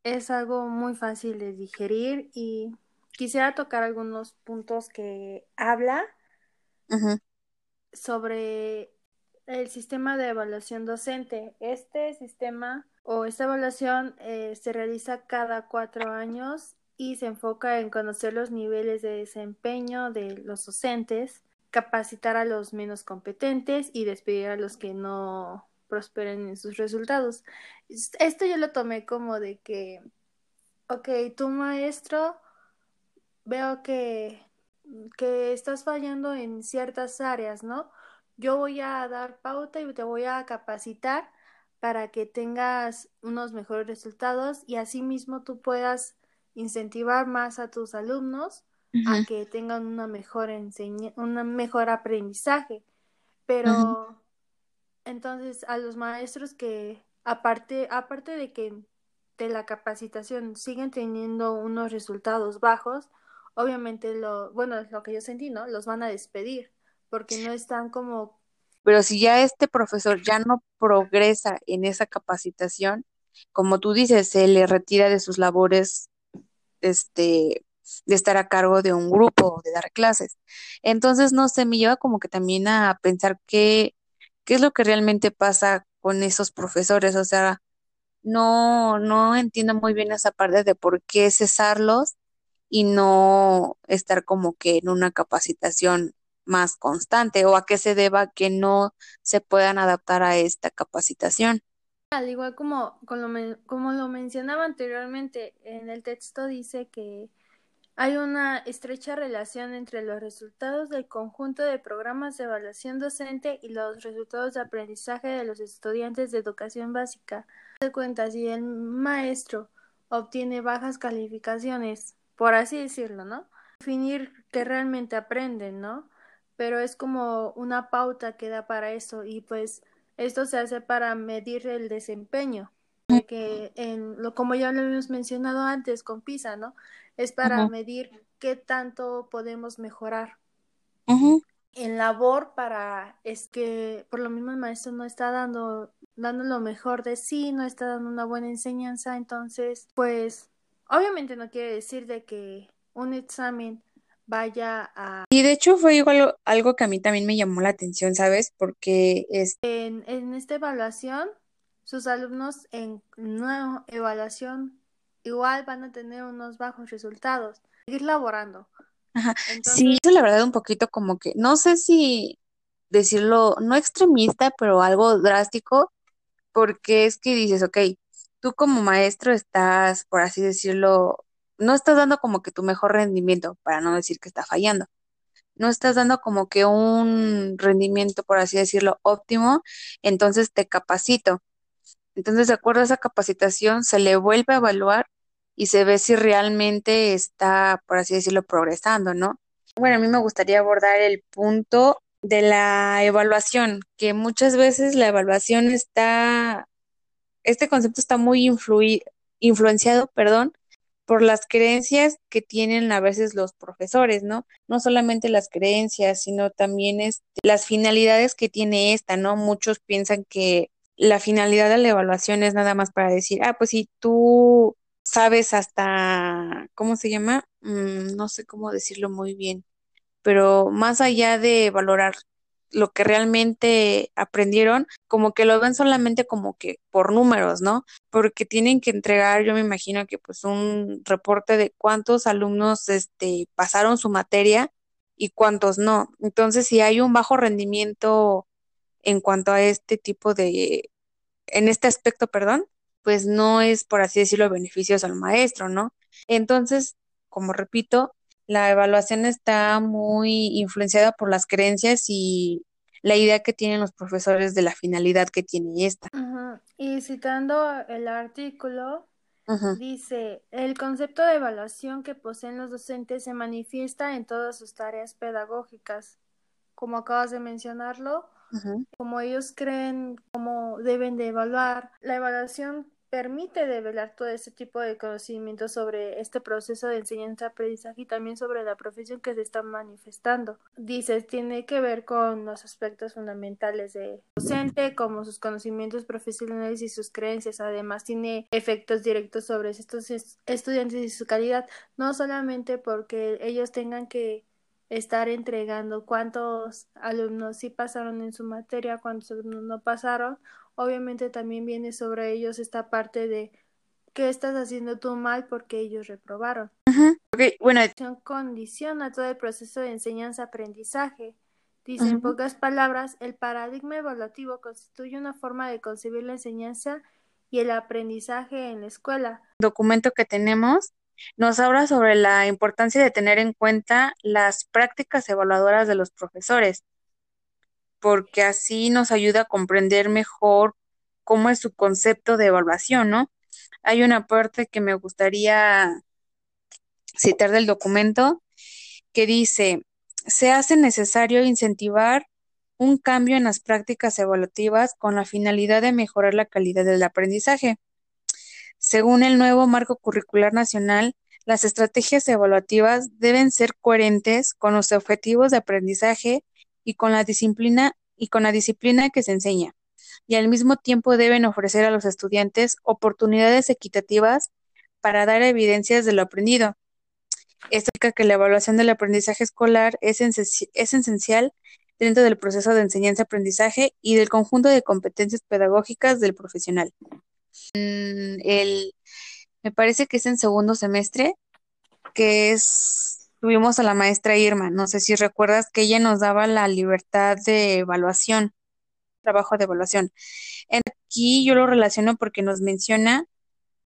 Es algo muy fácil de digerir y quisiera tocar algunos puntos que habla sobre el sistema de evaluación docente. Este sistema o esta evaluación eh, se realiza cada cuatro años y se enfoca en conocer los niveles de desempeño de los docentes, capacitar a los menos competentes y despedir a los que no prosperen en sus resultados. Esto yo lo tomé como de que, ok, tu maestro, veo que, que estás fallando en ciertas áreas, ¿no? Yo voy a dar pauta y te voy a capacitar para que tengas unos mejores resultados y asimismo tú puedas incentivar más a tus alumnos a que tengan una mejor enseña un mejor aprendizaje. Pero entonces, a los maestros que, aparte, aparte de que de la capacitación siguen teniendo unos resultados bajos, obviamente lo, bueno, es lo que yo sentí, ¿no? Los van a despedir porque no están como... Pero si ya este profesor ya no progresa en esa capacitación, como tú dices, se le retira de sus labores, este, de estar a cargo de un grupo, de dar clases. Entonces, no sé, me lleva como que también a pensar que qué es lo que realmente pasa con esos profesores, o sea, no, no entiendo muy bien esa parte de por qué cesarlos y no estar como que en una capacitación más constante o a qué se deba que no se puedan adaptar a esta capacitación. Al igual como, como lo mencionaba anteriormente, en el texto dice que hay una estrecha relación entre los resultados del conjunto de programas de evaluación docente y los resultados de aprendizaje de los estudiantes de educación básica. De cuenta, si el maestro obtiene bajas calificaciones, por así decirlo, ¿no? Definir que realmente aprenden, ¿no? Pero es como una pauta que da para eso y pues esto se hace para medir el desempeño que en lo como ya lo hemos mencionado antes con PISA, ¿no? Es para medir qué tanto podemos mejorar. En labor para es que por lo mismo el maestro no está dando dando lo mejor de sí, no está dando una buena enseñanza, entonces, pues obviamente no quiere decir de que un examen vaya a... Y de hecho fue igual algo que a mí también me llamó la atención, ¿sabes? Porque es... En, en esta evaluación sus alumnos en nueva evaluación igual van a tener unos bajos resultados. Seguir laborando. Ajá. Sí, eso la verdad un poquito como que, no sé si decirlo, no extremista, pero algo drástico, porque es que dices, ok, tú como maestro estás, por así decirlo, no estás dando como que tu mejor rendimiento, para no decir que está fallando. No estás dando como que un rendimiento, por así decirlo, óptimo, entonces te capacito. Entonces, de acuerdo a esa capacitación, se le vuelve a evaluar y se ve si realmente está, por así decirlo, progresando, ¿no? Bueno, a mí me gustaría abordar el punto de la evaluación, que muchas veces la evaluación está, este concepto está muy influenciado, perdón, por las creencias que tienen a veces los profesores, ¿no? No solamente las creencias, sino también este, las finalidades que tiene esta, ¿no? Muchos piensan que la finalidad de la evaluación es nada más para decir, ah, pues si tú sabes hasta, ¿cómo se llama? Mm, no sé cómo decirlo muy bien, pero más allá de valorar lo que realmente aprendieron, como que lo ven solamente como que por números, ¿no? Porque tienen que entregar, yo me imagino que pues un reporte de cuántos alumnos este pasaron su materia y cuántos no. Entonces, si hay un bajo rendimiento en cuanto a este tipo de, en este aspecto, perdón, pues no es, por así decirlo, beneficioso al maestro, ¿no? Entonces, como repito, la evaluación está muy influenciada por las creencias y la idea que tienen los profesores de la finalidad que tiene esta. Y citando el artículo, dice, el concepto de evaluación que poseen los docentes se manifiesta en todas sus tareas pedagógicas, como acabas de mencionarlo, como ellos creen cómo deben de evaluar. La evaluación permite develar todo este tipo de conocimientos sobre este proceso de enseñanza-aprendizaje y también sobre la profesión que se está manifestando. Dice, tiene que ver con los aspectos fundamentales de docente, como sus conocimientos profesionales y sus creencias. Además, tiene efectos directos sobre estos estudiantes y su calidad, no solamente porque ellos tengan que estar entregando cuántos alumnos sí pasaron en su materia, cuántos alumnos no pasaron. Obviamente también viene sobre ellos esta parte de qué estás haciendo tú mal porque ellos reprobaron. Okay, bueno. Condiciona todo el proceso de enseñanza-aprendizaje. Dice en pocas palabras, el paradigma evaluativo constituye una forma de concebir la enseñanza y el aprendizaje en la escuela. Documento que tenemos nos habla sobre la importancia de tener en cuenta las prácticas evaluadoras de los profesores, porque así nos ayuda a comprender mejor cómo es su concepto de evaluación, ¿no? Hay una parte que me gustaría citar del documento que dice, se hace necesario incentivar un cambio en las prácticas evaluativas con la finalidad de mejorar la calidad del aprendizaje. Según el nuevo marco curricular nacional, las estrategias evaluativas deben ser coherentes con los objetivos de aprendizaje y con la disciplina que se enseña, y al mismo tiempo deben ofrecer a los estudiantes oportunidades equitativas para dar evidencias de lo aprendido. Esto significa que la evaluación del aprendizaje escolar es, es esencial dentro del proceso de enseñanza-aprendizaje y del conjunto de competencias pedagógicas del profesional. El, me parece que es en segundo semestre, que es, tuvimos a la maestra Irma, no sé si recuerdas que ella nos daba la libertad de evaluación, trabajo de evaluación. Aquí yo lo relaciono porque nos menciona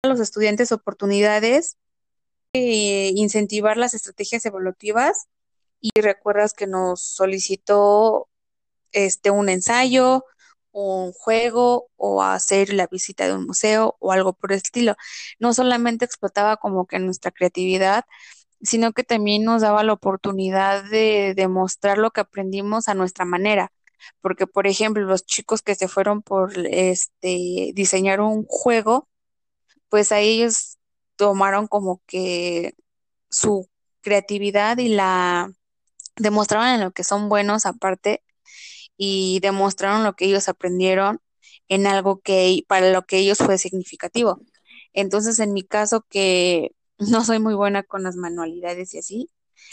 a los estudiantes oportunidades de incentivar las estrategias evaluativas y recuerdas que nos solicitó este un ensayo, un juego o hacer la visita de un museo o algo por el estilo. No solamente explotaba como que nuestra creatividad, sino que también nos daba la oportunidad de demostrar lo que aprendimos a nuestra manera. Porque, por ejemplo, los chicos que se fueron por este diseñar un juego, pues a ellos tomaron como que su creatividad y la demostraron en lo que son buenos aparte y demostraron lo que ellos aprendieron en algo que para lo que ellos fue significativo. Entonces, en mi caso, que no soy muy buena con las manualidades y así,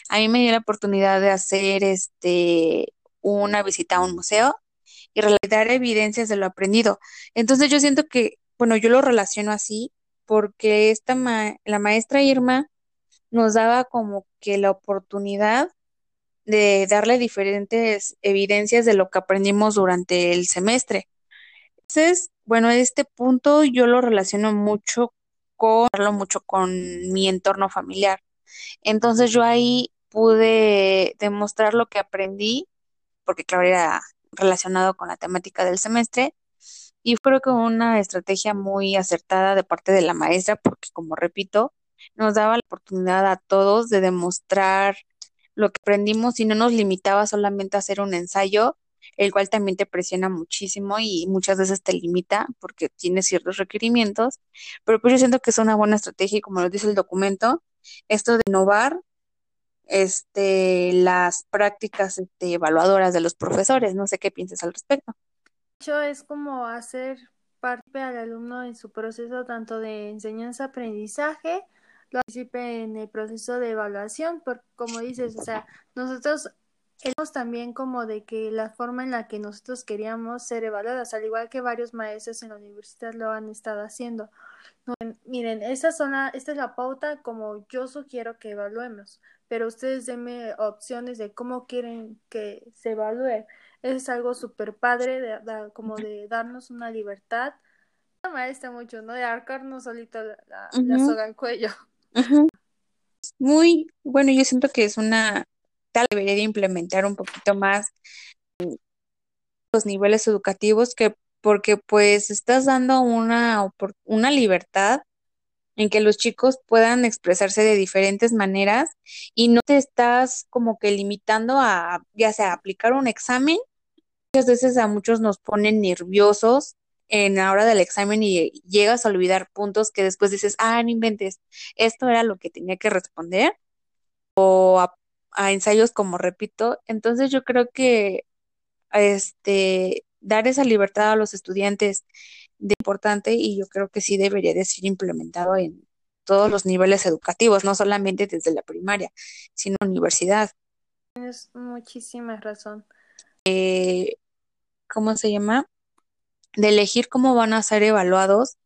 a mí me dio la oportunidad de hacer este una visita a un museo y realizar evidencias de lo aprendido. Entonces, yo siento que, bueno, yo lo relaciono así porque esta la maestra Irma nos daba como que la oportunidad de darle diferentes evidencias de lo que aprendimos durante el semestre. Entonces, bueno, este punto yo lo relaciono mucho con, mucho con mi entorno familiar. Entonces yo ahí pude demostrar lo que aprendí, porque claro, era relacionado con la temática del semestre, y creo que una estrategia muy acertada de parte de la maestra, porque como repito, nos daba la oportunidad a todos de demostrar lo que aprendimos y no nos limitaba solamente a hacer un ensayo, el cual también te presiona muchísimo y muchas veces te limita porque tiene ciertos requerimientos, pero pues yo siento que es una buena estrategia y como lo dice el documento, esto de innovar este las prácticas este, evaluadoras de los profesores, no sé qué piensas al respecto. Hecho es como hacer parte al alumno en su proceso tanto de enseñanza-aprendizaje, participe en el proceso de evaluación, porque como dices, o sea, nosotros éramos también como de que la forma en la que nosotros queríamos ser evaluados, al igual que varios maestros en la universidad lo han estado haciendo. miren, esta zona, esta es la pauta como yo sugiero que evaluemos, pero ustedes denme opciones de cómo quieren que se evalúe. Es algo súper padre, de, como de darnos una libertad. Me molesta mucho, ¿no? De arcarnos solito la, soga al cuello. Muy, bueno, yo siento que es una, tal debería de implementar un poquito más los niveles educativos que porque pues estás dando una, una libertad en que los chicos puedan expresarse de diferentes maneras y no te estás como que limitando a ya sea aplicar un examen. Muchas veces a muchos nos ponen nerviosos en la hora del examen y llegas a olvidar puntos que después dices, ah, no inventes, esto era lo que tenía que responder o a, a ensayos como repito. Entonces yo creo que este dar esa libertad a los estudiantes de importante y yo creo que sí debería de ser implementado en todos los niveles educativos, no solamente desde la primaria, sino universidad. Tienes muchísima razón. Eh, ¿Cómo se llama? De elegir cómo van a ser evaluados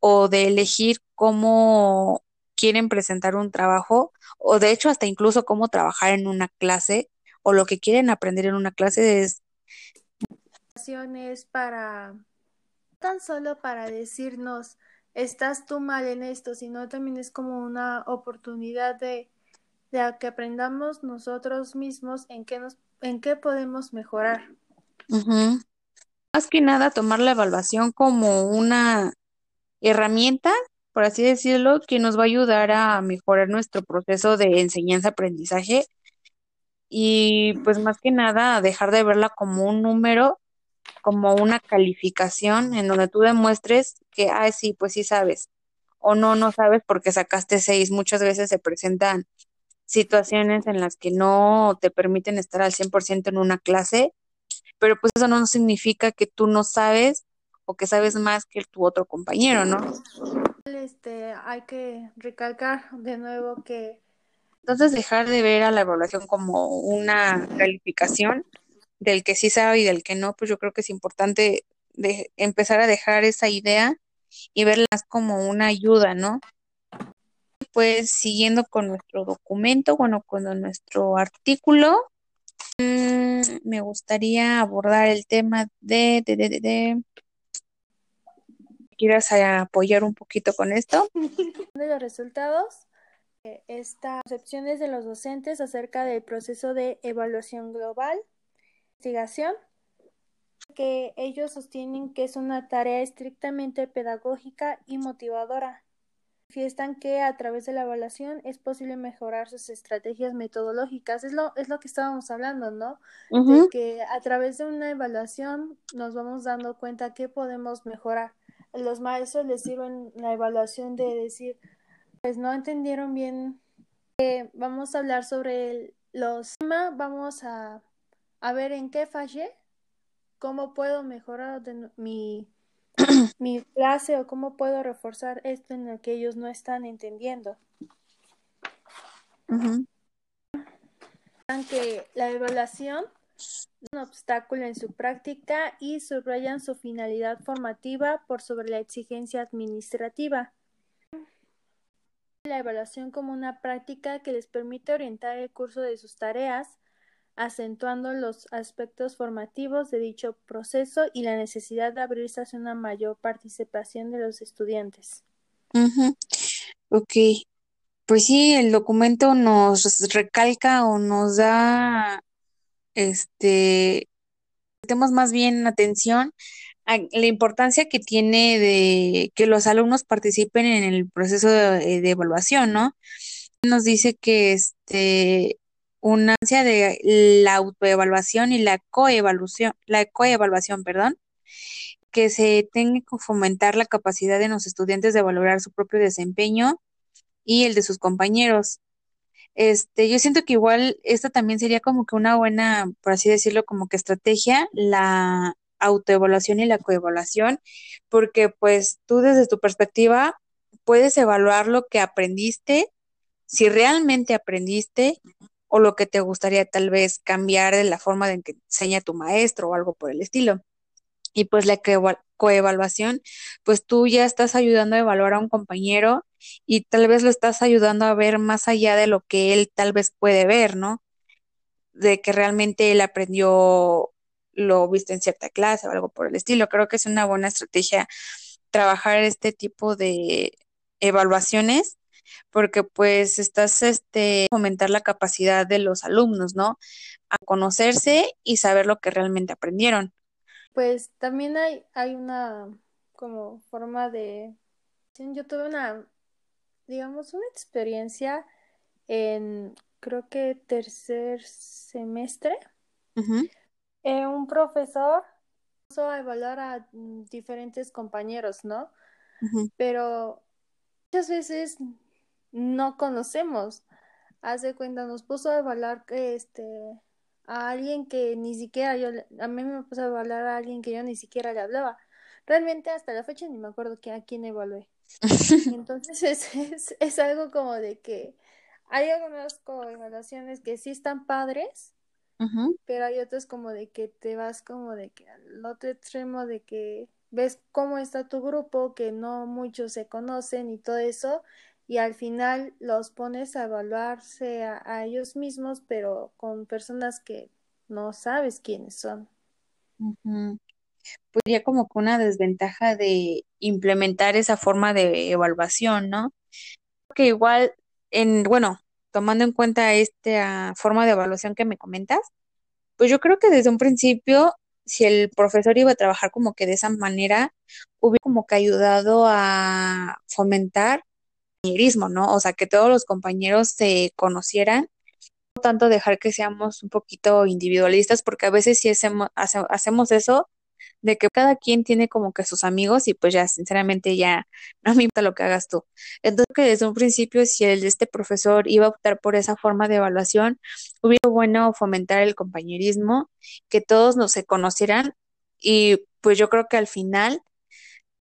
o de elegir cómo quieren presentar un trabajo o de hecho hasta incluso cómo trabajar en una clase o lo que quieren aprender en una clase es para tan solo para decirnos estás tú mal en esto, sino también es como una oportunidad de, de que aprendamos nosotros mismos en qué nos en qué podemos mejorar. Más que nada tomar la evaluación como una herramienta, por así decirlo, que nos va a ayudar a mejorar nuestro proceso de enseñanza-aprendizaje y pues más que nada dejar de verla como un número como una calificación en donde tú demuestres que, ah, sí, pues sí sabes, o no, no sabes porque sacaste seis. Muchas veces se presentan situaciones en las que no te permiten estar al 100% en una clase, pero pues eso no significa que tú no sabes o que sabes más que tu otro compañero, ¿no? Este, hay que recalcar de nuevo que... Entonces dejar de ver a la evaluación como una calificación del que sí sabe y del que no, pues yo creo que es importante de empezar a dejar esa idea y verlas como una ayuda, ¿no? Pues siguiendo con nuestro documento, bueno, con nuestro artículo, me gustaría abordar el tema de, de, ¿Quieras apoyar un poquito con esto? De los resultados, estas concepciones de los docentes acerca del proceso de evaluación global investigación que ellos sostienen que es una tarea estrictamente pedagógica y motivadora. Manifiestan que a través de la evaluación es posible mejorar sus estrategias metodológicas. Es lo, es lo que estábamos hablando, ¿no? De que a través de una evaluación nos vamos dando cuenta que podemos mejorar. A los maestros les sirven la evaluación de decir, pues no entendieron bien. Eh, vamos a hablar sobre los temas, vamos a a ver en qué fallé, cómo puedo mejorar mi, mi clase o cómo puedo reforzar esto en el que ellos no están entendiendo. Aunque la evaluación es un obstáculo en su práctica y subrayan su finalidad formativa por sobre la exigencia administrativa. La evaluación como una práctica que les permite orientar el curso de sus tareas acentuando los aspectos formativos de dicho proceso y la necesidad de abrirse hacia una mayor participación de los estudiantes. Ok, pues sí, el documento nos recalca o nos da, este, tenemos más bien atención a la importancia que tiene de que los alumnos participen en el proceso de evaluación, ¿no? Nos dice que este una de la autoevaluación y la coevaluación, la coevaluación, perdón, que se tenga que fomentar la capacidad de los estudiantes de valorar su propio desempeño y el de sus compañeros. Este, yo siento que igual esta también sería como que una buena, por así decirlo, como que estrategia, la autoevaluación y la coevaluación, porque pues tú desde tu perspectiva puedes evaluar lo que aprendiste, si realmente aprendiste o lo que te gustaría tal vez cambiar de la forma en que enseña tu maestro o algo por el estilo. Y pues la, coevaluación, pues tú ya estás ayudando a evaluar a un compañero y tal vez lo estás ayudando a ver más allá de lo que él tal vez puede ver, ¿no? De que realmente él aprendió lo visto en cierta clase o algo por el estilo. Creo que es una buena estrategia trabajar este tipo de evaluaciones porque pues estás este fomentar la capacidad de los alumnos, ¿no? A conocerse y saber lo que realmente aprendieron. Pues también hay, hay una como forma de yo tuve una digamos una experiencia en creo que tercer semestre. Eh, un profesor puso a evaluar a diferentes compañeros, ¿no? Pero muchas veces no conocemos. Hace cuenta, nos puso a evaluar este a alguien que ni siquiera yo, a mí me puso a evaluar a alguien que yo ni siquiera le hablaba. Realmente hasta la fecha ni me acuerdo que, a quién evalué. Entonces es, es, algo como de que hay algunas evaluaciones que sí están padres, pero hay otras como de que te vas como de que al otro extremo de que ves cómo está tu grupo, que no muchos se conocen y todo eso, y al final los pones a evaluarse a, ellos mismos, pero con personas que no sabes quiénes son. Pues ya como que una desventaja de implementar esa forma de evaluación, ¿no? Que igual, en, bueno, tomando en cuenta esta forma de evaluación que me comentas, pues yo creo que desde un principio, si el profesor iba a trabajar como que de esa manera, hubiera como que ayudado a fomentar ¿no? O sea, que todos los compañeros se conocieran, no tanto dejar que seamos un poquito individualistas, porque a veces sí hacemos, hacemos eso, de que cada quien tiene como que sus amigos y pues ya sinceramente ya no me importa lo que hagas tú. Entonces que desde un principio si el, este profesor iba a optar por esa forma de evaluación, hubiera bueno fomentar el compañerismo, que todos nos se conocieran y pues yo creo que al final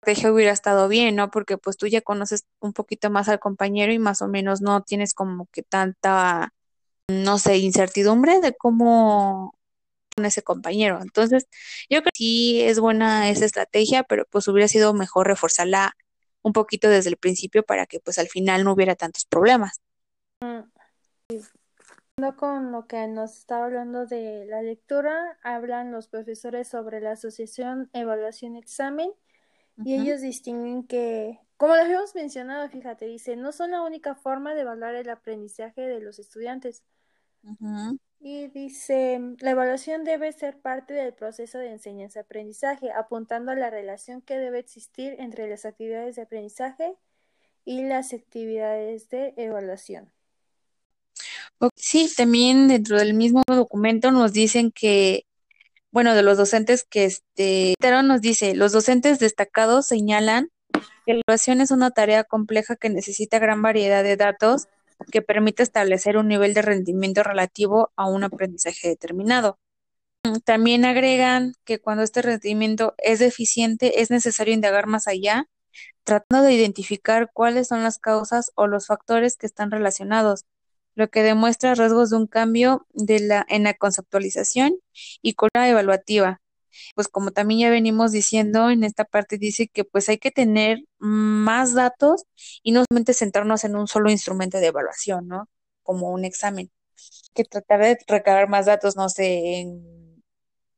estrategia hubiera estado bien, ¿no? Porque pues tú ya conoces un poquito más al compañero y más o menos no tienes como que tanta, no sé, incertidumbre de cómo con ese compañero. Entonces, yo creo que sí es buena esa estrategia, pero pues hubiera sido mejor reforzarla un poquito desde el principio para que pues al final no hubiera tantos problemas. Con lo que nos está hablando de la lectura, hablan los profesores sobre la asociación evaluación-examen y ellos distinguen que, como lo habíamos mencionado, fíjate, dice, no son la única forma de evaluar el aprendizaje de los estudiantes. Y dice, la evaluación debe ser parte del proceso de enseñanza-aprendizaje, apuntando a la relación que debe existir entre las actividades de aprendizaje y las actividades de evaluación. Sí, también dentro del mismo documento nos dicen que bueno, de los docentes que este, nos dice, los docentes destacados señalan que la evaluación es una tarea compleja que necesita gran variedad de datos que permite establecer un nivel de rendimiento relativo a un aprendizaje determinado. También agregan que cuando este rendimiento es deficiente es necesario indagar más allá, tratando de identificar cuáles son las causas o los factores que están relacionados, lo que demuestra rasgos de un cambio de la, en la conceptualización y cultura evaluativa. Pues como también ya venimos diciendo, en esta parte dice que pues hay que tener más datos y no solamente centrarnos en un solo instrumento de evaluación, ¿no? Como un examen. Que tratar de recabar más datos, no sé, en,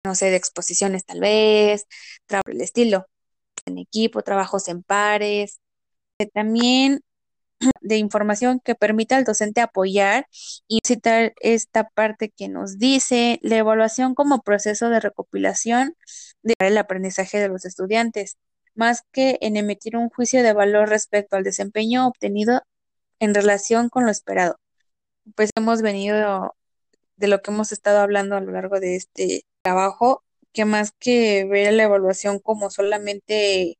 no sé, de exposiciones tal vez, trabajo el estilo, en equipo, trabajos en pares. También de información que permita al docente apoyar y citar esta parte que nos dice la evaluación como proceso de recopilación del aprendizaje de los estudiantes, más que en emitir un juicio de valor respecto al desempeño obtenido en relación con lo esperado. Pues hemos venido de lo que hemos estado hablando a lo largo de este trabajo, que más que ver la evaluación como solamente,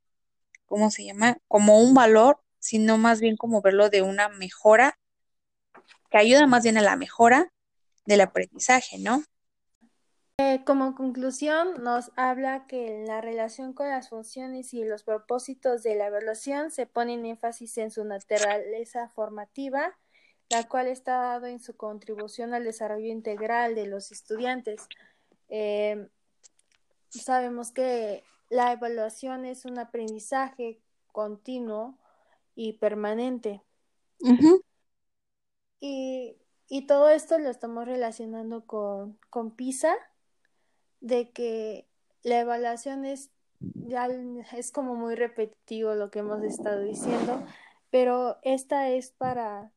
¿cómo se llama? Como un valor, sino más bien como verlo de una mejora, que ayuda más bien a la mejora del aprendizaje, ¿no? Eh, como conclusión, nos habla que la relación con las funciones y los propósitos de la evaluación se ponen énfasis en su naturaleza formativa, la cual está dado en su contribución al desarrollo integral de los estudiantes. Eh, sabemos que la evaluación es un aprendizaje continuo y permanente. y, y, todo esto lo estamos relacionando con, con PISA, de que la evaluación es ya es como muy repetitivo lo que hemos estado diciendo, pero esta es para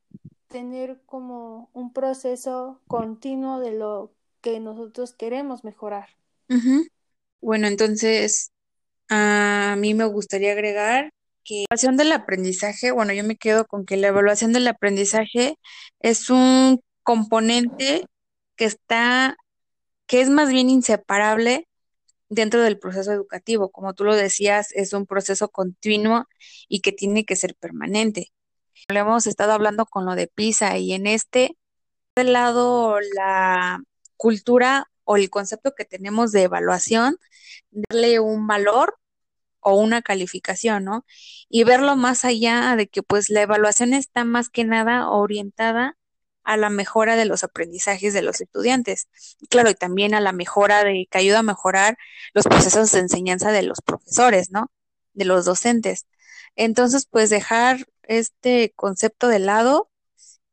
tener como un proceso continuo de lo que nosotros queremos mejorar. Bueno, entonces a mí me gustaría agregar que la evaluación del aprendizaje, bueno, yo me quedo con que la evaluación del aprendizaje es un componente que está, que es más bien inseparable dentro del proceso educativo. Como tú lo decías, es un proceso continuo y que tiene que ser permanente. Lo hemos estado hablando con lo de PISA y en este lado la cultura o el concepto que tenemos de evaluación, darle un valor o una calificación, ¿no? Y verlo más allá de que pues la evaluación está más que nada orientada a la mejora de los aprendizajes de los estudiantes. Claro, y también a la mejora de, que ayuda a mejorar los procesos de enseñanza de los profesores, ¿no? De los docentes. Entonces, pues dejar este concepto de lado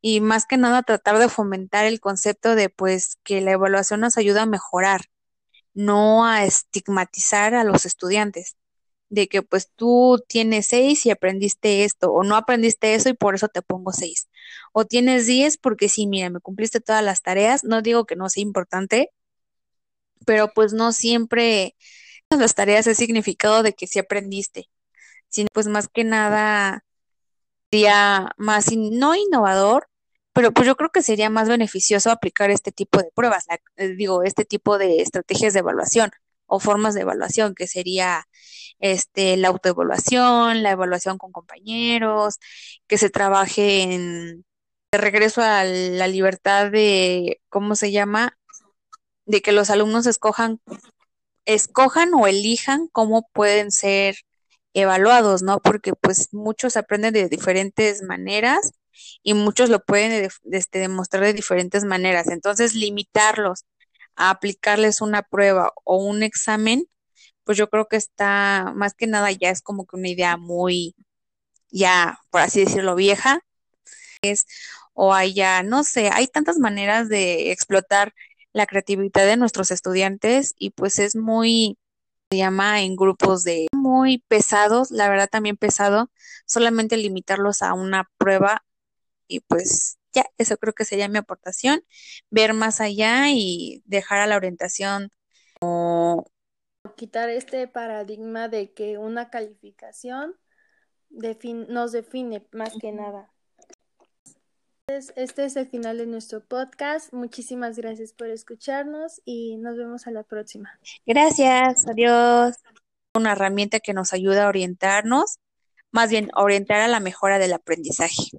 y más que nada tratar de fomentar el concepto de pues que la evaluación nos ayuda a mejorar, no a estigmatizar a los estudiantes de que pues tú tienes seis y aprendiste esto, o no aprendiste eso y por eso te pongo seis, o tienes diez porque sí, mira, me cumpliste todas las tareas, no digo que no sea importante, pero pues no siempre las tareas es significado de que sí aprendiste, sino pues más que nada sería más, no innovador, pero pues yo creo que sería más beneficioso aplicar este tipo de pruebas, eh, digo, este tipo de estrategias de evaluación o formas de evaluación, que sería este, la autoevaluación, la evaluación con compañeros, que se trabaje en de regreso a la libertad de, ¿cómo se llama? De que los alumnos escojan, escojan o elijan cómo pueden ser evaluados, ¿no? Porque pues muchos aprenden de diferentes maneras y muchos lo pueden este, demostrar de diferentes maneras. Entonces, limitarlos a aplicarles una prueba o un examen, pues yo creo que está, más que nada ya es como que una idea muy, ya, por así decirlo, vieja. Es, o hay ya, no sé, hay tantas maneras de explotar la creatividad de nuestros estudiantes y pues es muy, se llama en grupos de muy pesados, la verdad también pesado, solamente limitarlos a una prueba y pues ya, eso creo que sería mi aportación, ver más allá y dejar a la orientación como quitar este paradigma de que una calificación nos define más que nada. Este es el final de nuestro podcast. Muchísimas gracias por escucharnos y nos vemos a la próxima. Gracias, adiós. Una herramienta que nos ayuda a orientarnos, más bien orientar a la mejora del aprendizaje.